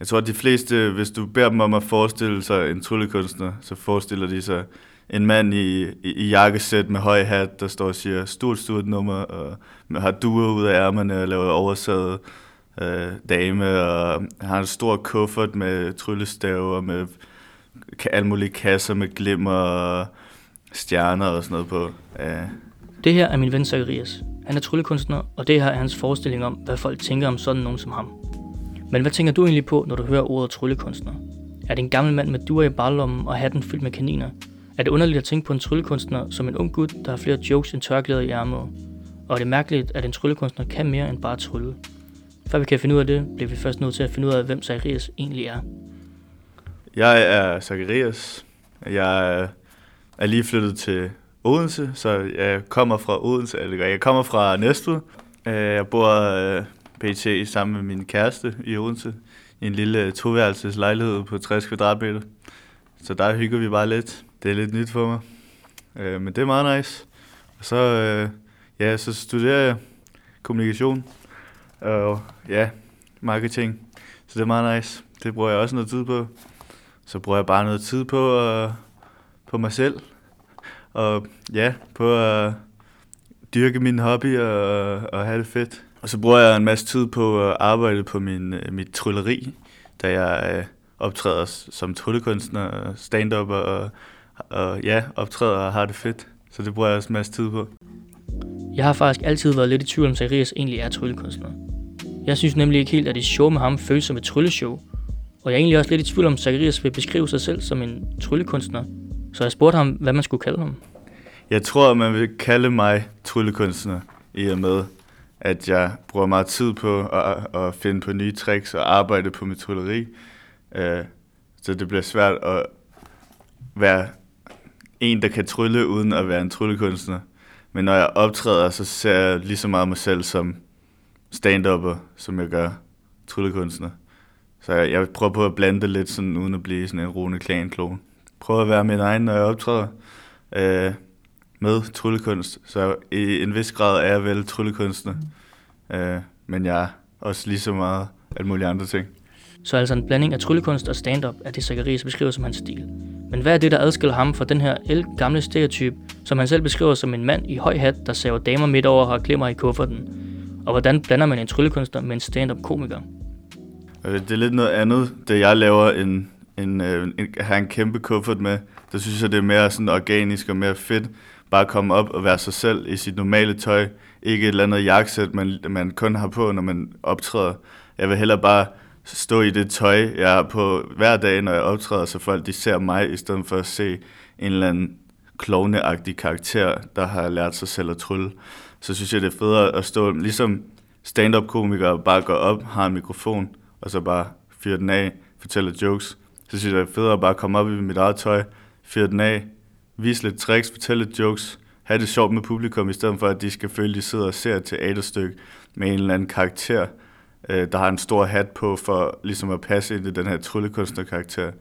Jeg tror, at de fleste, hvis du beder dem om at forestille sig en tryllekunstner, så forestiller de sig en mand i, i, i jakkesæt med høj hat, der står og siger stort, stort nummer, og har duer ud af ærmerne og laver oversaget øh, dame, og har en stor kuffert med tryllestave og med alle mulige kasser med glimmer og stjerner og sådan noget på. Øh. Det her er min ven Zacharias. Han er tryllekunstner, og det her er hans forestilling om, hvad folk tænker om sådan nogen som ham. Men hvad tænker du egentlig på, når du hører ordet tryllekunstner? Er det en gammel mand med duer i barlommen og hatten fyldt med kaniner? Er det underligt at tænke på en tryllekunstner som en ung gut, der har flere jokes end tørklæder i ærmet? Og er det mærkeligt, at en tryllekunstner kan mere end bare trylle? Før vi kan finde ud af det, bliver vi først nødt til at finde ud af, hvem Zacharias egentlig er. Jeg er Zacharias. Jeg er lige flyttet til Odense, så jeg kommer fra Odense, eller jeg kommer fra Næstved. Øh, jeg bor øh, pt. sammen med min kæreste i Odense i en lille øh, toværelses lejlighed på 60 kvadratmeter. Så der hygger vi bare lidt. Det er lidt nyt for mig. Øh, men det er meget nice. Og så, øh, ja, så studerer jeg kommunikation og ja, marketing. Så det er meget nice. Det bruger jeg også noget tid på. Så bruger jeg bare noget tid på, øh, på mig selv. Og ja, på at dyrke min hobby og, og have det fedt. Og så bruger jeg en masse tid på at arbejde på min, øh, mit trylleri, da jeg øh, optræder som tryllekunstner, stand-up og, og ja, optræder og har det fedt. Så det bruger jeg også en masse tid på. Jeg har faktisk altid været lidt i tvivl om, Zacharias egentlig er tryllekunstner. Jeg synes nemlig ikke helt, at det show med ham føles som et trylleshow. Og jeg er egentlig også lidt i tvivl om, Zacharias vil beskrive sig selv som en tryllekunstner. Så jeg spurgte ham, hvad man skulle kalde ham. Jeg tror, man vil kalde mig tryllekunstner, i og med, at jeg bruger meget tid på at, at finde på nye tricks og arbejde på mit trylleri. Øh, så det bliver svært at være en, der kan trylle uden at være en tryllekunstner. Men når jeg optræder, så ser jeg lige så meget mig selv som stand som jeg gør tryllekunstner. Så jeg, jeg prøver på at blande det lidt sådan, uden at blive sådan en Rune Klan-klon. Prøver at være min egen, når jeg optræder øh, med tryllekunst. Så i en vis grad er jeg vel tryllekunstner. Øh, men jeg er også lige så meget alle mulige andre ting. Så altså en blanding af tryllekunst og stand-up er det, Zacharias beskriver som hans stil. Men hvad er det, der adskiller ham fra den her el gamle stereotyp, som han selv beskriver som en mand i høj hat, der saver damer midt over og har glimmer i kufferten? Og hvordan blander man en tryllekunstner med en stand-up komiker? Øh, det er lidt noget andet, det jeg laver, end, end, øh, end at have en kæmpe kuffert med. Der synes jeg, det er mere sådan organisk og mere fedt. Bare komme op og være sig selv i sit normale tøj. Ikke et eller andet jakkesæt, man, man kun har på, når man optræder. Jeg vil hellere bare stå i det tøj, jeg har på hver dag, når jeg optræder, så folk de ser mig, i stedet for at se en eller anden klovneagtig karakter, der har lært sig selv at trylle så synes jeg, det er federe at stå, ligesom stand-up-komikere bare går op, har en mikrofon, og så bare fyrer den af, fortæller jokes. Så synes jeg, det er federe at bare komme op i mit eget tøj, fyre den af, vise lidt tricks, fortælle lidt jokes, have det sjovt med publikum, i stedet for, at de skal føle, at de sidder og ser et teaterstykke med en eller anden karakter, øh, der har en stor hat på, for ligesom at passe ind i den her tryllekunstnerkarakter.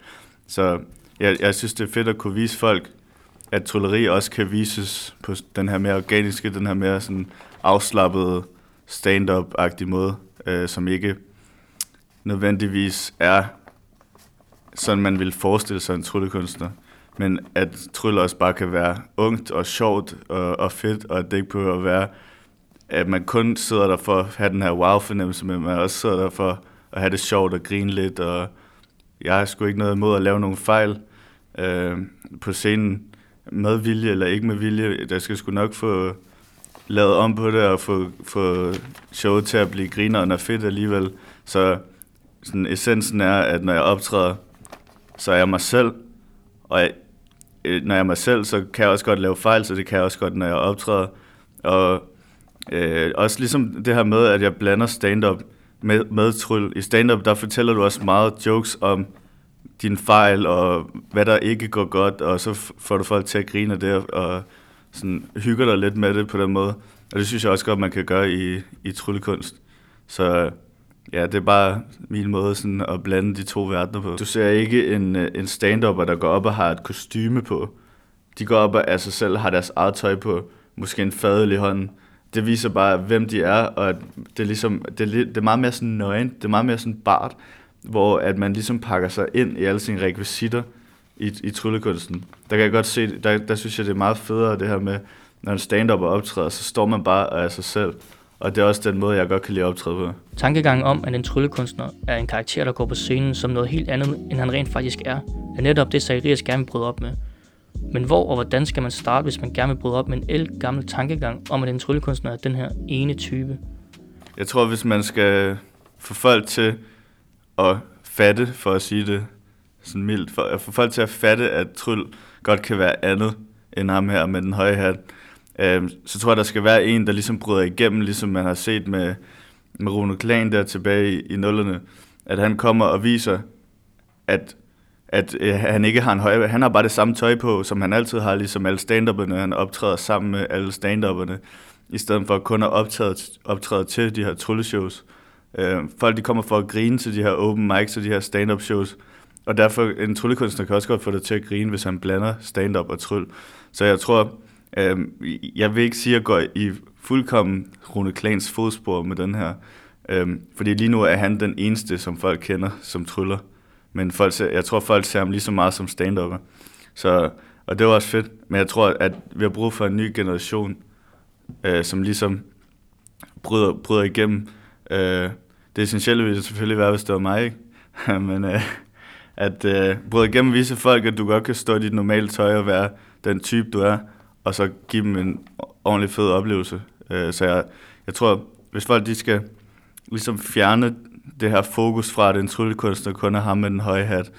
Så jeg, jeg synes, det er fedt at kunne vise folk, at trylleri også kan vises på den her mere organiske, den her mere sådan afslappede stand-up-agtige måde, øh, som ikke nødvendigvis er sådan, man vil forestille sig en tryllekunstner. Men at trylle også bare kan være ungt og sjovt og, og fedt, og at det ikke behøver at være, at man kun sidder der for at have den her wow-fornemmelse, men man også sidder der for at have det sjovt og grine lidt, og jeg har sgu ikke noget imod at lave nogle fejl øh, på scenen, med vilje eller ikke med vilje. Der skal sgu nok få lavet om på det og få, få showet til at blive grineren og fedt alligevel. Så sådan, essensen er, at når jeg optræder, så er jeg mig selv, og jeg, øh, når jeg er mig selv, så kan jeg også godt lave fejl, så det kan jeg også godt, når jeg optræder. Og øh, også ligesom det her med, at jeg blander stand-up med, med tryl. I stand-up, der fortæller du også meget jokes om din fejl, og hvad der ikke går godt, og så får du folk til at grine af det, og sådan hygger dig lidt med det på den måde. Og det synes jeg også godt, man kan gøre i, i tryllekunst. Så ja, det er bare min måde sådan at blande de to verdener på. Du ser ikke en, øh, en stand der går op og har et kostyme på. De går op og af sig selv har deres eget tøj på, måske en fadel i hånden. Det viser bare, hvem de er, og det er, ligesom, det er, det er meget mere sådan nøgen, det er meget mere sådan bart, hvor at man ligesom pakker sig ind i alle sine rekvisitter i, i tryllekunsten. Der kan jeg godt se, der, der synes jeg, det er meget federe det her med, når en stand-up optræder, så står man bare og er sig selv. Og det er også den måde, jeg godt kan lide at optræde på. Tankegangen om, at en tryllekunstner er en karakter, der går på scenen som noget helt andet, end han rent faktisk er, er netop det, Zacharias gerne vil bryde op med. Men hvor og hvordan skal man starte, hvis man gerne vil bryde op med en el gammel tankegang om, at en tryllekunstner er den her ene type? Jeg tror, hvis man skal få folk til at fatte, for at sige det sådan mildt, for at få folk til at fatte, at tryl godt kan være andet end ham her med den høje hat, øh, så tror jeg, der skal være en, der ligesom bryder igennem, ligesom man har set med, med Rune Klan der tilbage i, i nullerne, at han kommer og viser, at at øh, han ikke har en høj... Han har bare det samme tøj på, som han altid har, ligesom alle stand Han optræder sammen med alle stand i stedet for kun at optræde, optræde til de her trylleshows. Øh, folk de kommer for at grine til de her open mics og de her stand-up shows, og derfor en tryllekunstner kan også godt få dig til at grine, hvis han blander stand-up og tryll. Så jeg tror, øh, jeg vil ikke sige at gå i fuldkommen Rune Klans fodspor med den her, øh, fordi lige nu er han den eneste, som folk kender som tryller. Men folk ser, jeg tror, folk ser ham lige så meget som stand -upper. Så, og det var også fedt. Men jeg tror, at vi har brug for en ny generation, øh, som ligesom bryder, bryder igennem. Øh, det essentielle ville selvfølgelig være, hvis det var mig, ikke? Men øh, at øh, bryde igennem vise folk, at du godt kan stå i dit normale tøj og være den type, du er, og så give dem en ordentlig fed oplevelse. Øh, så jeg, jeg tror, hvis folk de skal ligesom fjerne det her fokus fra, at en tryllekunstner kun er ham med den høje hat,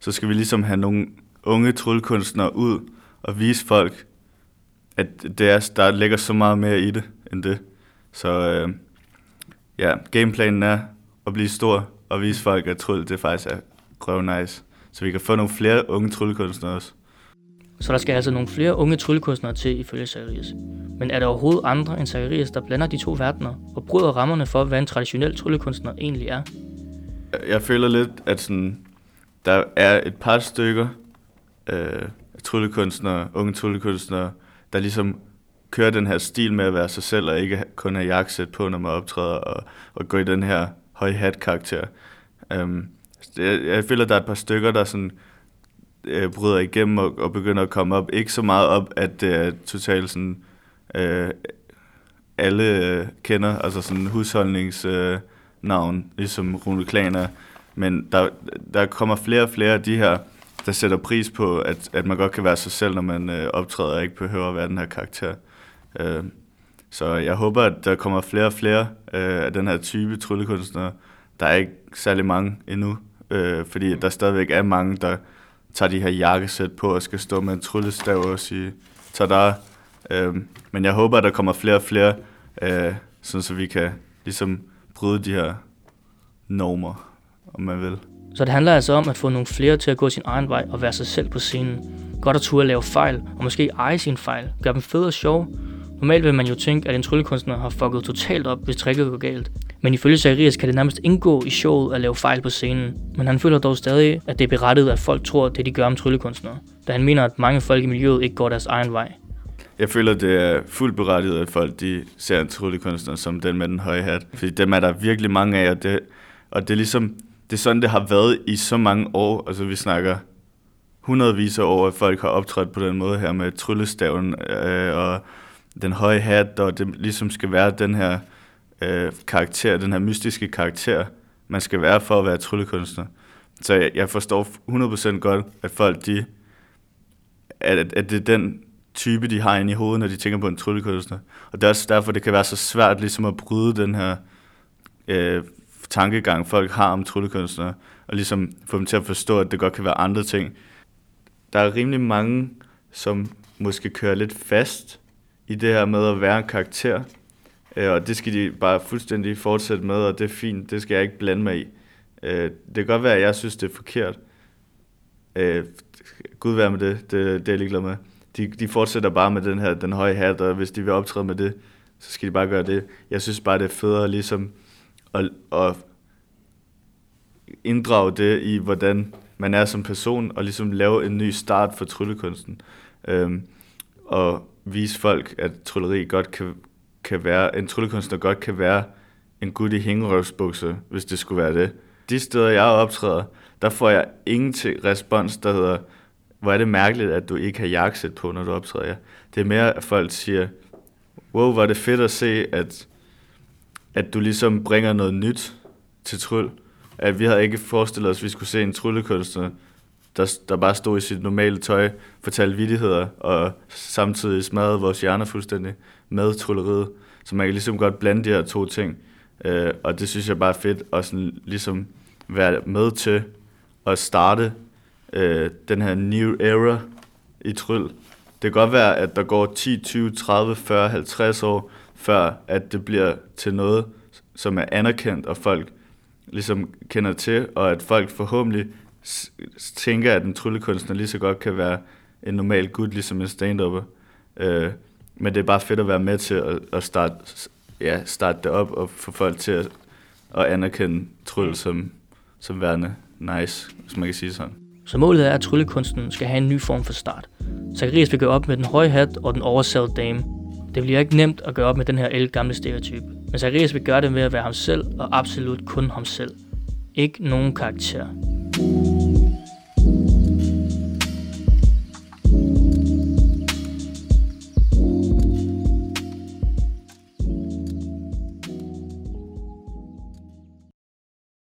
så skal vi ligesom have nogle unge tryllekunstnere ud og vise folk, at det er, der ligger så meget mere i det, end det. Så øh, ja, gameplanen er at blive stor og vise folk, at tryll det faktisk er røv nice. Så vi kan få nogle flere unge tryllekunstnere også. Så der skal altså nogle flere unge tryllekunstnere til ifølge Zacharias. Men er der overhovedet andre end Zacharias, der blander de to verdener og bryder rammerne for, hvad en traditionel tryllekunstner egentlig er? Jeg føler lidt, at sådan, der er et par stykker øh, tryllekunstnere, unge tryllekunstnere, der ligesom kører den her stil med at være sig selv og ikke kun have jakkesæt på, når man optræder og, og gå i den her høj hat karakter. Um, øhm, jeg, jeg føler, at der er et par stykker, der sådan øh, bryder igennem og, og begynder at komme op. Ikke så meget op, at det er totalt sådan, øh, alle øh, kender, altså sådan husholdningsnavn, øh, ligesom Rune Klaner. Men der, der kommer flere og flere af de her, der sætter pris på, at, at man godt kan være sig selv, når man øh, optræder og ikke behøver at være den her karakter. Øh, så jeg håber, at der kommer flere og flere øh, af den her type tryllekunstnere. Der er ikke særlig mange endnu, øh, fordi der stadigvæk er mange, der tager de her jakkesæt på og skal stå med en tryllestav og sige tada. Øh, men jeg håber, at der kommer flere og flere, øh, sådan så vi kan ligesom bryde de her normer, om man vil. Så det handler altså om at få nogle flere til at gå sin egen vej og være sig selv på scenen. Godt at turde lave fejl, og måske eje sin fejl. Gør dem fede og sjove. Normalt vil man jo tænke, at en tryllekunstner har fucket totalt op, hvis tricket går galt. Men ifølge Zacharias kan det nærmest indgå i showet at lave fejl på scenen. Men han føler dog stadig, at det er berettiget, at folk tror, det de gør om tryllekunstnere. Da han mener, at mange folk i miljøet ikke går deres egen vej. Jeg føler, det er fuldt berettiget, at folk de ser en tryllekunstner som den med den høje hat. Fordi dem er der virkelig mange af, og det, og det er ligesom, det er sådan, det har været i så mange år. Altså vi snakker hundredvis af år, at folk har optrådt på den måde her med tryllestaven øh, og den høje hat, og det ligesom skal være den her øh, karakter, den her mystiske karakter, man skal være for at være tryllekunstner. Så jeg, jeg forstår 100% godt, at folk de, at, at det er den type, de har inde i hovedet, når de tænker på en tryllekunstner. Og det er også derfor, det kan være så svært ligesom at bryde den her øh, tankegang, folk har om tryllekunstnere, og ligesom få dem til at forstå, at det godt kan være andre ting. Der er rimelig mange, som måske kører lidt fast i det her med at være en karakter, Øh, og det skal de bare fuldstændig fortsætte med, og det er fint, det skal jeg ikke blande mig i. Øh, det kan godt være, at jeg synes, det er forkert. Øh, Gud være med det, det, det er jeg ligeglad med. De, de fortsætter bare med den her, den høje hat, og hvis de vil optræde med det, så skal de bare gøre det. Jeg synes bare, det er federe ligesom at, at inddrage det i, hvordan man er som person, og ligesom lave en ny start for tryllekunsten. Øhm, og vise folk, at trylleri godt kan, kan være, en tryllekunstner godt kan være en gut i hængerøvsbukser, hvis det skulle være det. de steder, jeg optræder, der får jeg ingen til respons, der hedder, hvor er det mærkeligt, at du ikke har jakkesæt på, når du optræder. Det er mere, at folk siger, wow, hvor er det fedt at se, at, at du ligesom bringer noget nyt til tryl. At vi havde ikke forestillet os, at vi skulle se en tryllekunstner, der, der bare stod i sit normale tøj, fortalte vidigheder, og samtidig smadrede vores hjerner fuldstændig med trylleriet. Så man kan ligesom godt blande de her to ting. Øh, og det synes jeg bare er fedt at sådan ligesom være med til at starte øh, den her new era i tryl. Det kan godt være, at der går 10, 20, 30, 40, 50 år, før at det bliver til noget, som er anerkendt, og folk ligesom kender til, og at folk forhåbentlig tænker, at en tryllekunstner lige så godt kan være en normal gut, ligesom en stand-upper. Øh, men det er bare fedt at være med til at, at starte, ja, starte det op og få folk til at, at anerkende tryll som, som værende nice, hvis man kan sige sådan. Så målet er, at tryllekunsten skal have en ny form for start. Zacharias vil gøre op med den høje hat og den oversatte dame. Det bliver ikke nemt at gøre op med den her el gamle stereotype. Men Zacharias vil gøre det ved at være ham selv og absolut kun ham selv. Ikke nogen karakter.